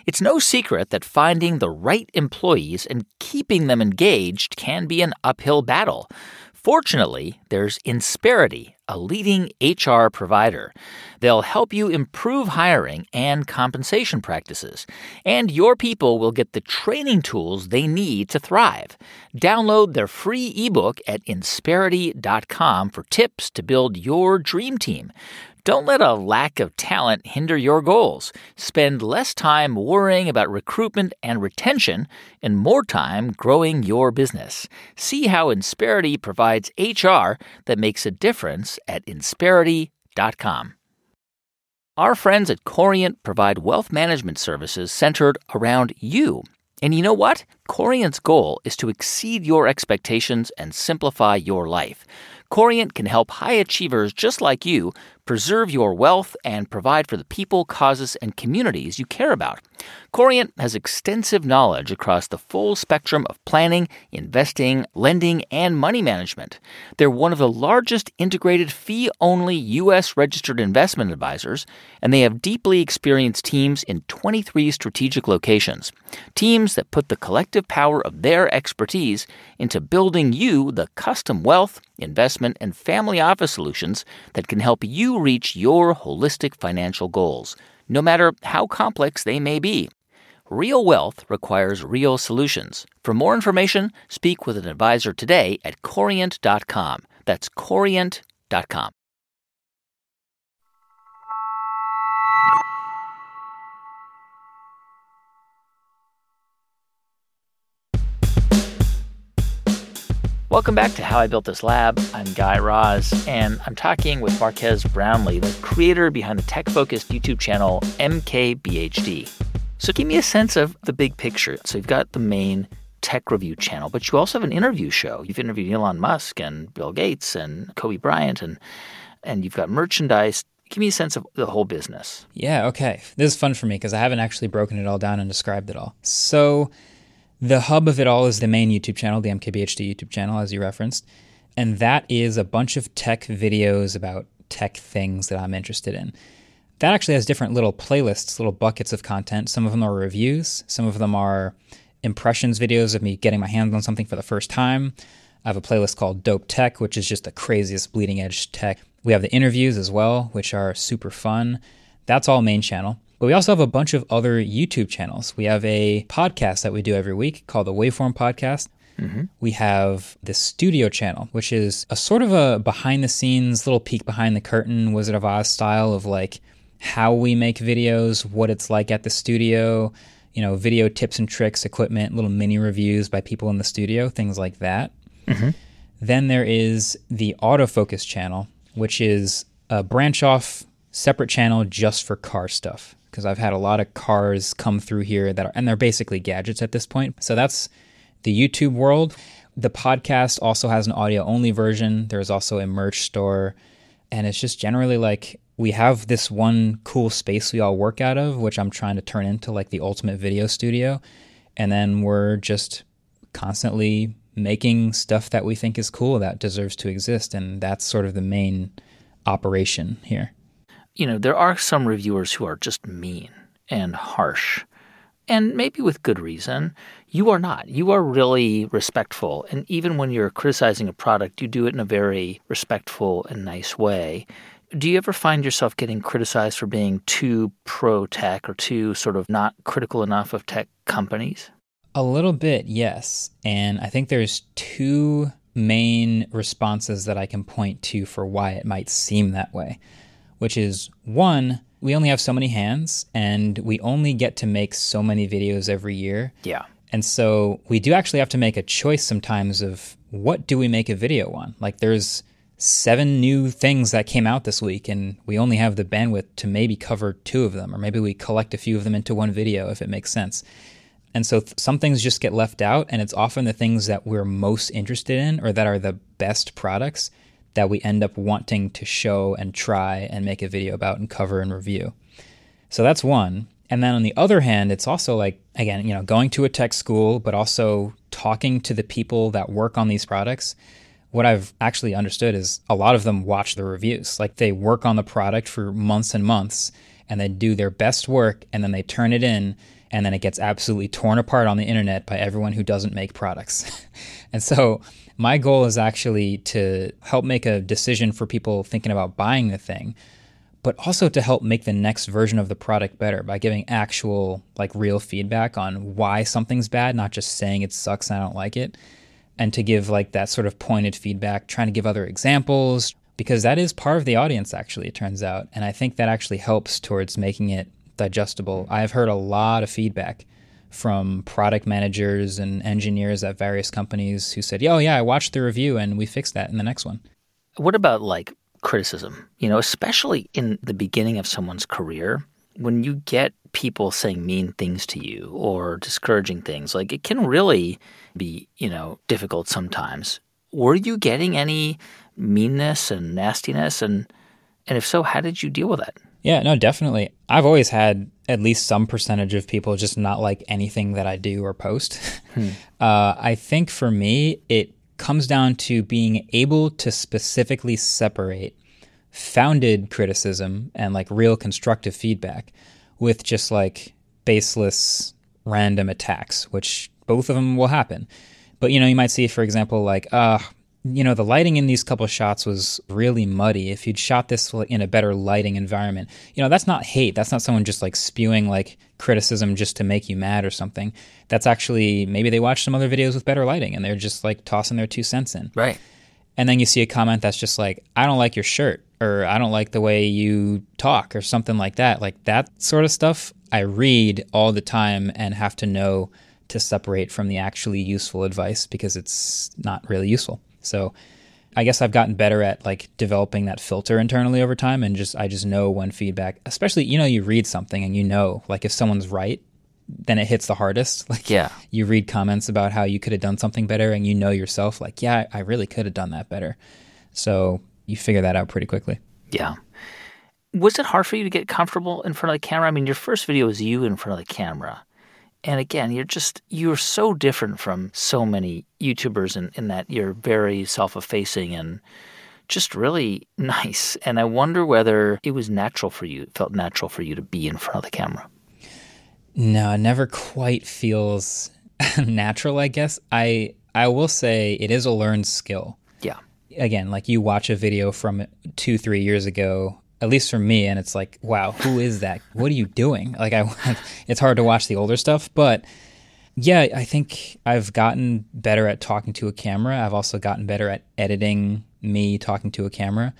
it's no secret that finding the right employees and keeping them engaged can be an uphill battle. Fortunately, there's Insperity, a leading HR provider. They'll help you improve hiring and compensation practices, and your people will get the training tools they need to thrive. Download their free ebook at insperity.com for tips to build your dream team. Don't let a lack of talent hinder your goals. Spend less time worrying about recruitment and retention and more time growing your business. See how Insperity provides HR that makes a difference at insperity.com. Our friends at Corient provide wealth management services centered around you. And you know what? Corient's goal is to exceed your expectations and simplify your life. Corient can help high achievers just like you preserve your wealth, and provide for the people, causes, and communities you care about. Corient has extensive knowledge across the full spectrum of planning, investing, lending, and money management. They're one of the largest integrated fee only U.S. registered investment advisors, and they have deeply experienced teams in 23 strategic locations. Teams that put the collective power of their expertise into building you the custom wealth, investment, and family office solutions that can help you reach your holistic financial goals. no matter how complex they may be. Real wealth requires real solutions. For more information, speak with an advisor today at corient.com. That's corient.com. Welcome back to How I Built This Lab. I'm Guy Raz, and I'm talking with Marques Brownlee, the creator behind the tech focused YouTube channel MKBHD. So, give me a sense of the big picture. So, you've got the main tech review channel, but you also have an interview show. You've interviewed Elon Musk and Bill Gates and Kobe Bryant, and, and you've got merchandise. Give me a sense of the whole business. Yeah, okay. This is fun for me because I haven't actually broken it all down and described it all. So, the hub of it all is the main YouTube channel, the MKBHD YouTube channel, as you referenced. And that is a bunch of tech videos about tech things that I'm interested in. That actually has different little playlists, little buckets of content. Some of them are reviews, some of them are impressions videos of me getting my hands on something for the first time. I have a playlist called Dope Tech, which is just the craziest bleeding edge tech. We have the interviews as well, which are super fun. That's all main channel. But we also have a bunch of other YouTube channels. We have a podcast that we do every week called the Waveform Podcast. Mm-hmm. We have the studio channel, which is a sort of a behind the scenes little peek behind the curtain Wizard of Oz style of like how we make videos, what it's like at the studio, you know, video tips and tricks, equipment, little mini reviews by people in the studio, things like that. Mm-hmm. Then there is the autofocus channel, which is a branch off separate channel just for car stuff because I've had a lot of cars come through here that are, and they're basically gadgets at this point. So that's the YouTube world. The podcast also has an audio only version. There's also a merch store. And it's just generally like we have this one cool space we all work out of, which I'm trying to turn into like the ultimate video studio. And then we're just constantly making stuff that we think is cool that deserves to exist. And that's sort of the main operation here you know, there are some reviewers who are just mean and harsh, and maybe with good reason. You are not. You are really respectful. And even when you're criticizing a product, you do it in a very respectful and nice way. Do you ever find yourself getting criticized for being too pro tech or too sort of not critical enough of tech companies? A little bit, yes. And I think there's two main responses that I can point to for why it might seem that way which is one, we only have so many hands and we only get to make so many videos every year. Yeah. And so we do actually have to make a choice sometimes of what do we make a video on? Like there's seven new things that came out this week and we only have the bandwidth to maybe cover two of them or maybe we collect a few of them into one video if it makes sense. And so th- some things just get left out and it's often the things that we're most interested in or that are the best products that we end up wanting to show and try and make a video about and cover and review. So that's one. And then on the other hand, it's also like, again, you know, going to a tech school, but also talking to the people that work on these products. What I've actually understood is a lot of them watch the reviews. Like they work on the product for months and months and they do their best work and then they turn it in and then it gets absolutely torn apart on the internet by everyone who doesn't make products. and so my goal is actually to help make a decision for people thinking about buying the thing, but also to help make the next version of the product better by giving actual, like, real feedback on why something's bad, not just saying it sucks and I don't like it. And to give, like, that sort of pointed feedback, trying to give other examples, because that is part of the audience, actually, it turns out. And I think that actually helps towards making it digestible. I've heard a lot of feedback from product managers and engineers at various companies who said, "Oh yeah, I watched the review and we fixed that in the next one." What about like criticism? You know, especially in the beginning of someone's career, when you get people saying mean things to you or discouraging things, like it can really be, you know, difficult sometimes. Were you getting any meanness and nastiness and and if so, how did you deal with it? Yeah, no, definitely. I've always had at least some percentage of people just not like anything that I do or post. Hmm. Uh, I think for me, it comes down to being able to specifically separate founded criticism and like real constructive feedback with just like baseless random attacks, which both of them will happen. But you know, you might see, for example, like, uh, you know, the lighting in these couple shots was really muddy. If you'd shot this in a better lighting environment, you know, that's not hate. That's not someone just like spewing like criticism just to make you mad or something. That's actually maybe they watched some other videos with better lighting and they're just like tossing their two cents in. Right. And then you see a comment that's just like, I don't like your shirt or I don't like the way you talk or something like that. Like that sort of stuff I read all the time and have to know to separate from the actually useful advice because it's not really useful. So I guess I've gotten better at like developing that filter internally over time and just I just know when feedback, especially you know you read something and you know like if someone's right, then it hits the hardest. Like Yeah. you read comments about how you could have done something better and you know yourself like, yeah, I really could have done that better. So you figure that out pretty quickly. Yeah. Was it hard for you to get comfortable in front of the camera? I mean, your first video was you in front of the camera. And again, you're just, you're so different from so many YouTubers in, in that you're very self effacing and just really nice. And I wonder whether it was natural for you, it felt natural for you to be in front of the camera. No, it never quite feels natural, I guess. I I will say it is a learned skill. Yeah. Again, like you watch a video from 2 3 years ago, at least for me and it's like, wow, who is that? What are you doing? Like I it's hard to watch the older stuff, but yeah, I think I've gotten better at talking to a camera. I've also gotten better at editing me talking to a camera.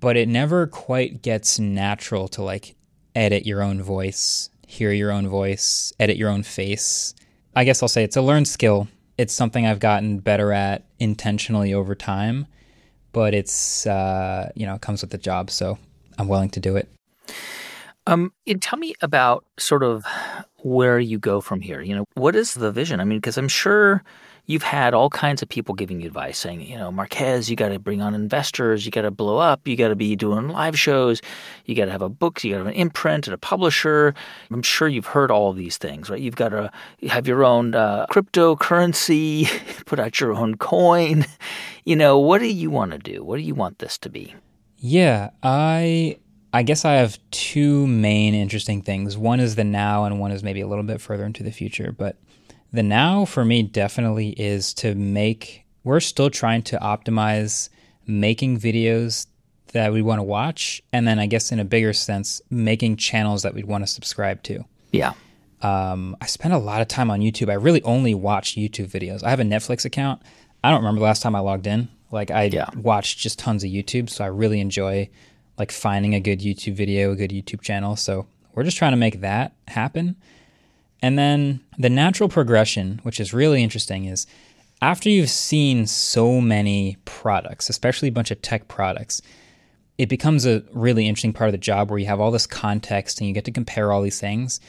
But it never quite gets natural to like edit your own voice, hear your own voice, edit your own face. I guess I'll say it's a learned skill. It's something I've gotten better at intentionally over time, but it's uh, you know, it comes with the job, so I'm willing to do it. Um, and tell me about sort of where you go from here. You know, what is the vision? I mean, because I'm sure you've had all kinds of people giving you advice saying, you know, Marques, you got to bring on investors, you got to blow up, you got to be doing live shows, you got to have a book, you got to have an imprint and a publisher. I'm sure you've heard all of these things, right? You've got to have your own uh, cryptocurrency, put out your own coin. You know, what do you want to do? What do you want this to be? Yeah, I I guess I have two main interesting things. One is the now, and one is maybe a little bit further into the future. But the now for me definitely is to make, we're still trying to optimize making videos that we want to watch. And then I guess in a bigger sense, making channels that we'd want to subscribe to. Yeah. Um, I spend a lot of time on YouTube. I really only watch YouTube videos. I have a Netflix account. I don't remember the last time I logged in. Like I Yeah. watch just tons of YouTube, so I really enjoy like finding a good YouTube video, a good YouTube channel. So we're just trying to make that happen. And then the natural progression, which is really interesting, is after you've seen so many products, especially a bunch of tech products, it becomes a really interesting part of the job where you have all this context and you get to compare all these things.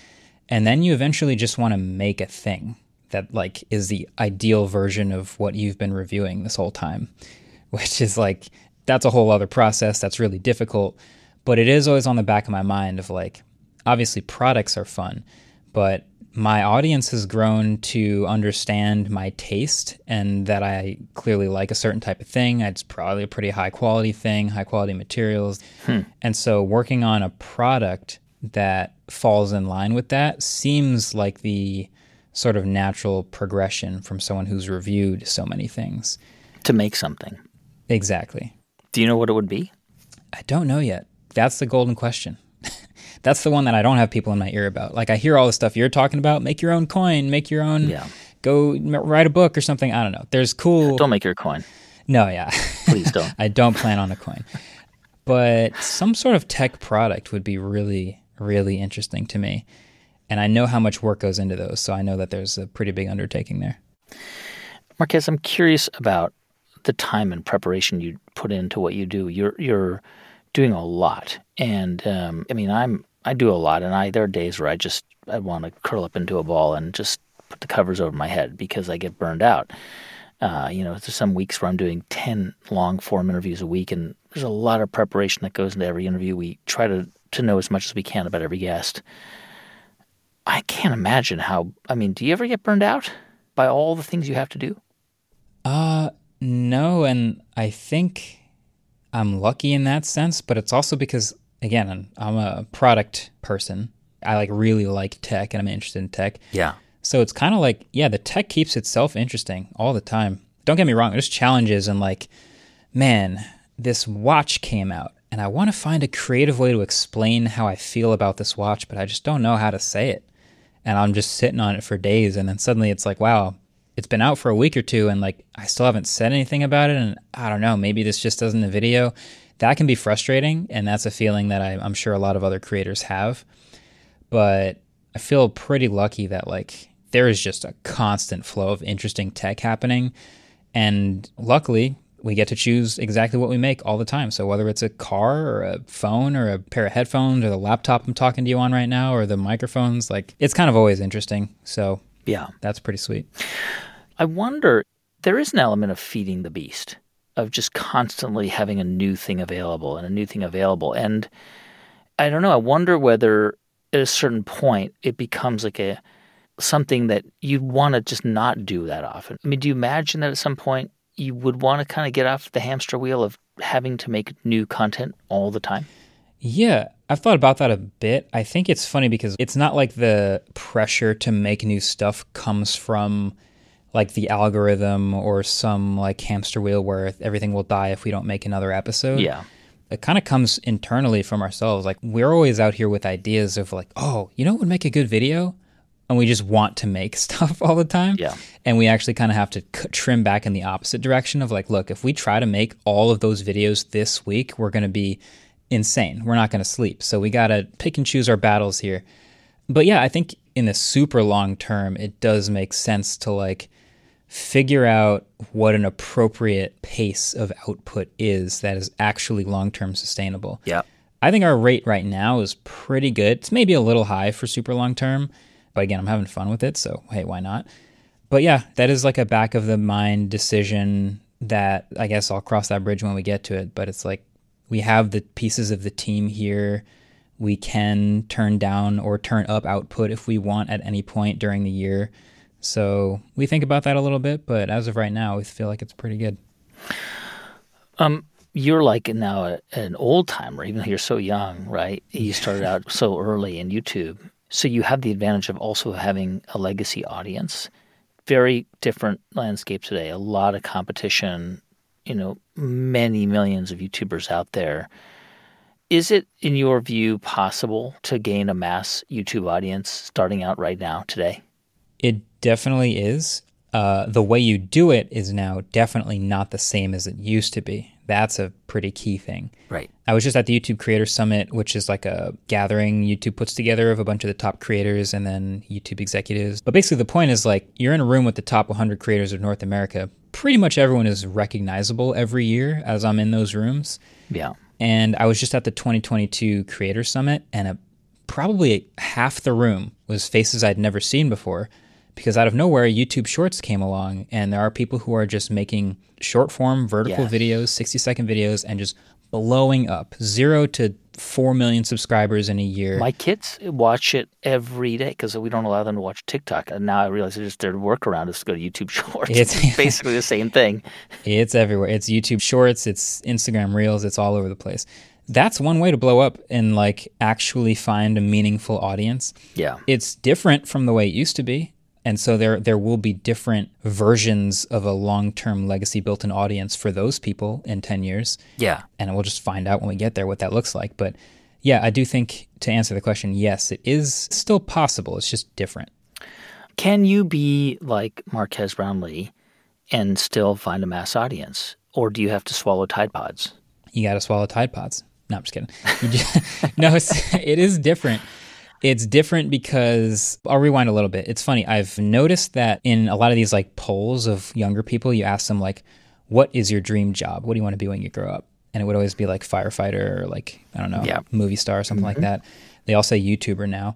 And then you eventually just want to make a thing that like is the ideal version of what you've been reviewing this whole time, which is like that's a whole other process that's really difficult, but it is always on the back of my mind of like obviously products are fun, but my audience has grown to understand my taste and that I clearly like a certain type of thing. It's probably a pretty high quality thing, high quality materials. Hmm. And so working on a product that falls in line with that seems like the sort of natural progression from someone who's reviewed so many things. To make something. Exactly. Do you know what it would be? I don't know yet. That's the golden question. That's the one that I don't have people in my ear about. Like I hear all the stuff you're talking about. Make your own coin. Make your own. Yeah. Go write a book or something. I don't know. There's cool. Don't make your coin. no, yeah. Please don't. I don't plan on a coin. But some sort of tech product would be really, really interesting to me. And I know how much work goes into those, so I know that there's a pretty big undertaking there. Marques, I'm curious about the time and preparation you put into what you do. You're you're doing a lot, and um, I mean, I'm I do a lot, and I there are days where I just I want to curl up into a ball and just put the covers over my head because I get burned out. Uh, you know, there's some weeks where I'm doing ten long form interviews a week, and there's a lot of preparation that goes into every interview. We try to to know as much as we can about every guest. I can't imagine how. I mean, do you ever get burned out by all the things you have to do? Uh, no, and I think I'm lucky in that sense, but it's also because again, I'm- I'm a product person. I like really like tech and I'm interested in tech. Yeah. So it's kind of like, yeah, the tech keeps itself interesting all the time. don't get me wrong, there's challenges and like, man, this watch came out and I want to find a creative way to explain how I feel about this watch, but I just don't know how to say it. And I'm just sitting on it for days and then suddenly it's like, wow, it's been out for a week or two and like I still haven't said anything about it and I don't know, maybe this just doesn't the video. That can be frustrating and that's a feeling that I, I'm sure a lot of other creators have. But I feel pretty lucky that like there is just a constant flow of interesting tech happening. And luckily, we get to choose exactly what we make all the time. So whether it's a car or a phone or a pair of headphones or the laptop I'm talking to you on right now or the microphones, like it's kind of always interesting. So Yeah. that's pretty sweet. I wonder, there is an element of feeding the beast, of just constantly having a new thing available and a new thing available. And I don't know, I wonder whether at a certain point it becomes like a something that you'd want to just not do that often. I mean, do you imagine that at some point you would want to kind of get off the hamster wheel of having to make new content all the time? Yeah, I've thought about that a bit. I think it's funny because it's not like the pressure to make new stuff comes from like the algorithm or some like hamster wheel where everything will die if we don't make another episode. Yeah. It kind of comes internally from ourselves. Like we're always out here with ideas of like, oh, you know what would make a good video? And we just want to make stuff all the time. Yeah. And we actually kind of have to trim back in the opposite direction of like, look, if we try to make all of those videos this week, we're going to be insane. We're not going to sleep. So we got to pick and choose our battles here. But yeah, I think in the super long term, it does make sense to like figure out what an appropriate pace of output is that is actually long term sustainable. Yeah. I think our rate right now is pretty good. It's maybe a little high for super long term, but again, I'm having fun with it, so hey, why not? But yeah, that is like a back of the mind decision that I guess I'll cross that bridge when we get to it, but it's like we have the pieces of the team here. We can turn down or turn up output if we want at any point during the year. So we think about that a little bit, but as of right now, we feel like it's pretty good. Um, you're like now an old timer, even though you're so young, right? You started out so early in YouTube. So you have the advantage of also having a legacy audience. Very different landscape today. A lot of competition, you know, many millions of YouTubers out there. Is it, in your view, possible to gain a mass YouTube audience starting out right now today? It definitely is. Uh, the way you do it is now definitely not the same as it used to be. That's a pretty key thing. Right. I was just at the YouTube Creator Summit, which is like a gathering YouTube puts together of a bunch of the top creators and then YouTube executives. But basically, the point is like you're in a room with the top 100 creators of North America. Pretty much everyone is recognizable every year as I'm in those rooms. Yeah. And I was just at the 2022 Creator Summit, and a, probably half the room was faces I'd never seen before because out of nowhere, YouTube Shorts came along, and there are people who are just making short form vertical Yes. videos, 60 second videos, and just blowing up zero to 4 million subscribers in a year. My kids watch it every day because we don't allow them to watch TikTok. And now I realize it's just their workaround is to go to YouTube Shorts. It's- It's basically the same thing. It's everywhere. It's YouTube Shorts, it's Instagram Reels, it's all over the place. That's one way to blow up and like actually find a meaningful audience. Yeah. It's different from the way it used to be. And so there there will be different versions of a long-term legacy built-in audience for those people in 10 years. Yeah. And we'll just find out when we get there what that looks like. But yeah, I do think to answer the question, yes, it is still possible. It's just different. Can you be like Marques Brownlee and still find a mass audience? Or do you have to swallow Tide Pods? you got to swallow Tide Pods. No, I'm just kidding. Just, no, it's, it is different. It's different because I'll rewind a little bit. It's funny. I've noticed that in a lot of these like polls of younger people, you ask them like, "What is your dream job? What do you want to be when you grow up?" And it would always be like firefighter or like I don't know, Yeah. movie star or something like that. They all say YouTuber now.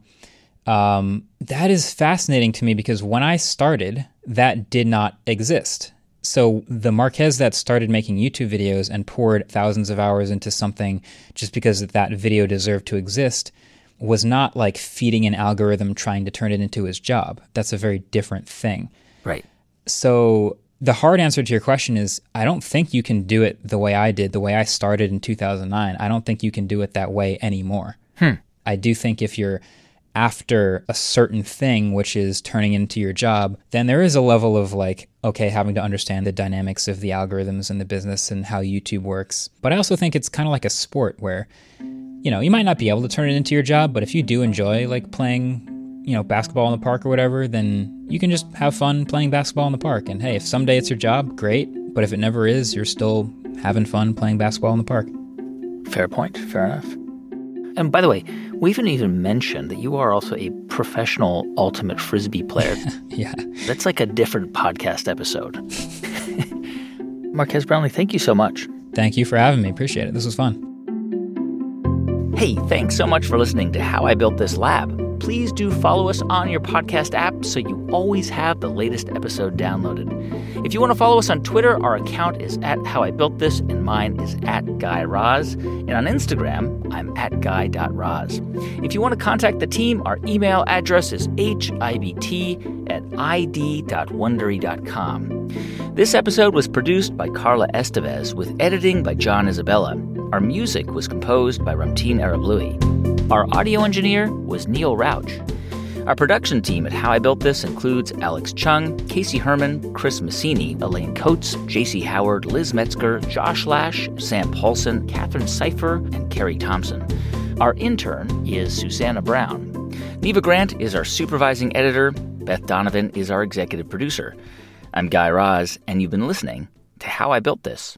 Um, that is fascinating to me because when I started, that did not exist. So the Marques that started making YouTube videos and poured thousands of hours into something just because that video deserved to exist was not like feeding an algorithm trying to turn it into his job. That's a very different thing. Right. So the hard answer to your question is I don't think you can do it the way I did, the way I started in 2009. I don't think you can do it that way anymore. Hmm. I do think if you're after a certain thing, which is turning into your job, then there is a level of like, okay, having to understand the dynamics of the algorithms and the business and how YouTube works. But I also think it's kind of like a sport where, you know, you might not be able to turn it into your job, but if you do enjoy like playing you know, basketball in the park or whatever, then you can just have fun playing basketball in the park. And hey, if someday it's your job, great. But if it never is, you're still having fun playing basketball in the park. Fair point. Fair enough. And by the way, we haven't even mentioned that you are also a professional ultimate frisbee player. yeah. That's like a different podcast episode. Marques Brownlee, thank you so much. Thank you for having me. Appreciate it. This was fun. Hey, thanks so much for listening to How I Built This Lab please do follow us on your podcast app so you always have the latest episode downloaded. If you want to follow us on Twitter, our account is at How I Built This, and mine is at Guy Raz. And on Instagram, I'm at guy.raz. If you want to contact the team, our email address is hibt at id.wondery.com. This episode was produced by Carla Estevez with editing by John Isabella. Our music was composed by Ramtin Arablouei. Our audio engineer was Neil Rauch. Our production team at How I Built This includes Alex Chung, Casey Herman, Chris Messini, Elaine Coates, JC Howard, Liz Metzger, Josh Lash, Sam Paulson, Catherine Seifer, and Carrie Thompson. Our intern is Susanna Brown. Neva Grant is our supervising editor. Beth Donovan is our executive producer. I'm Guy Raz, and you've been listening to How I Built This.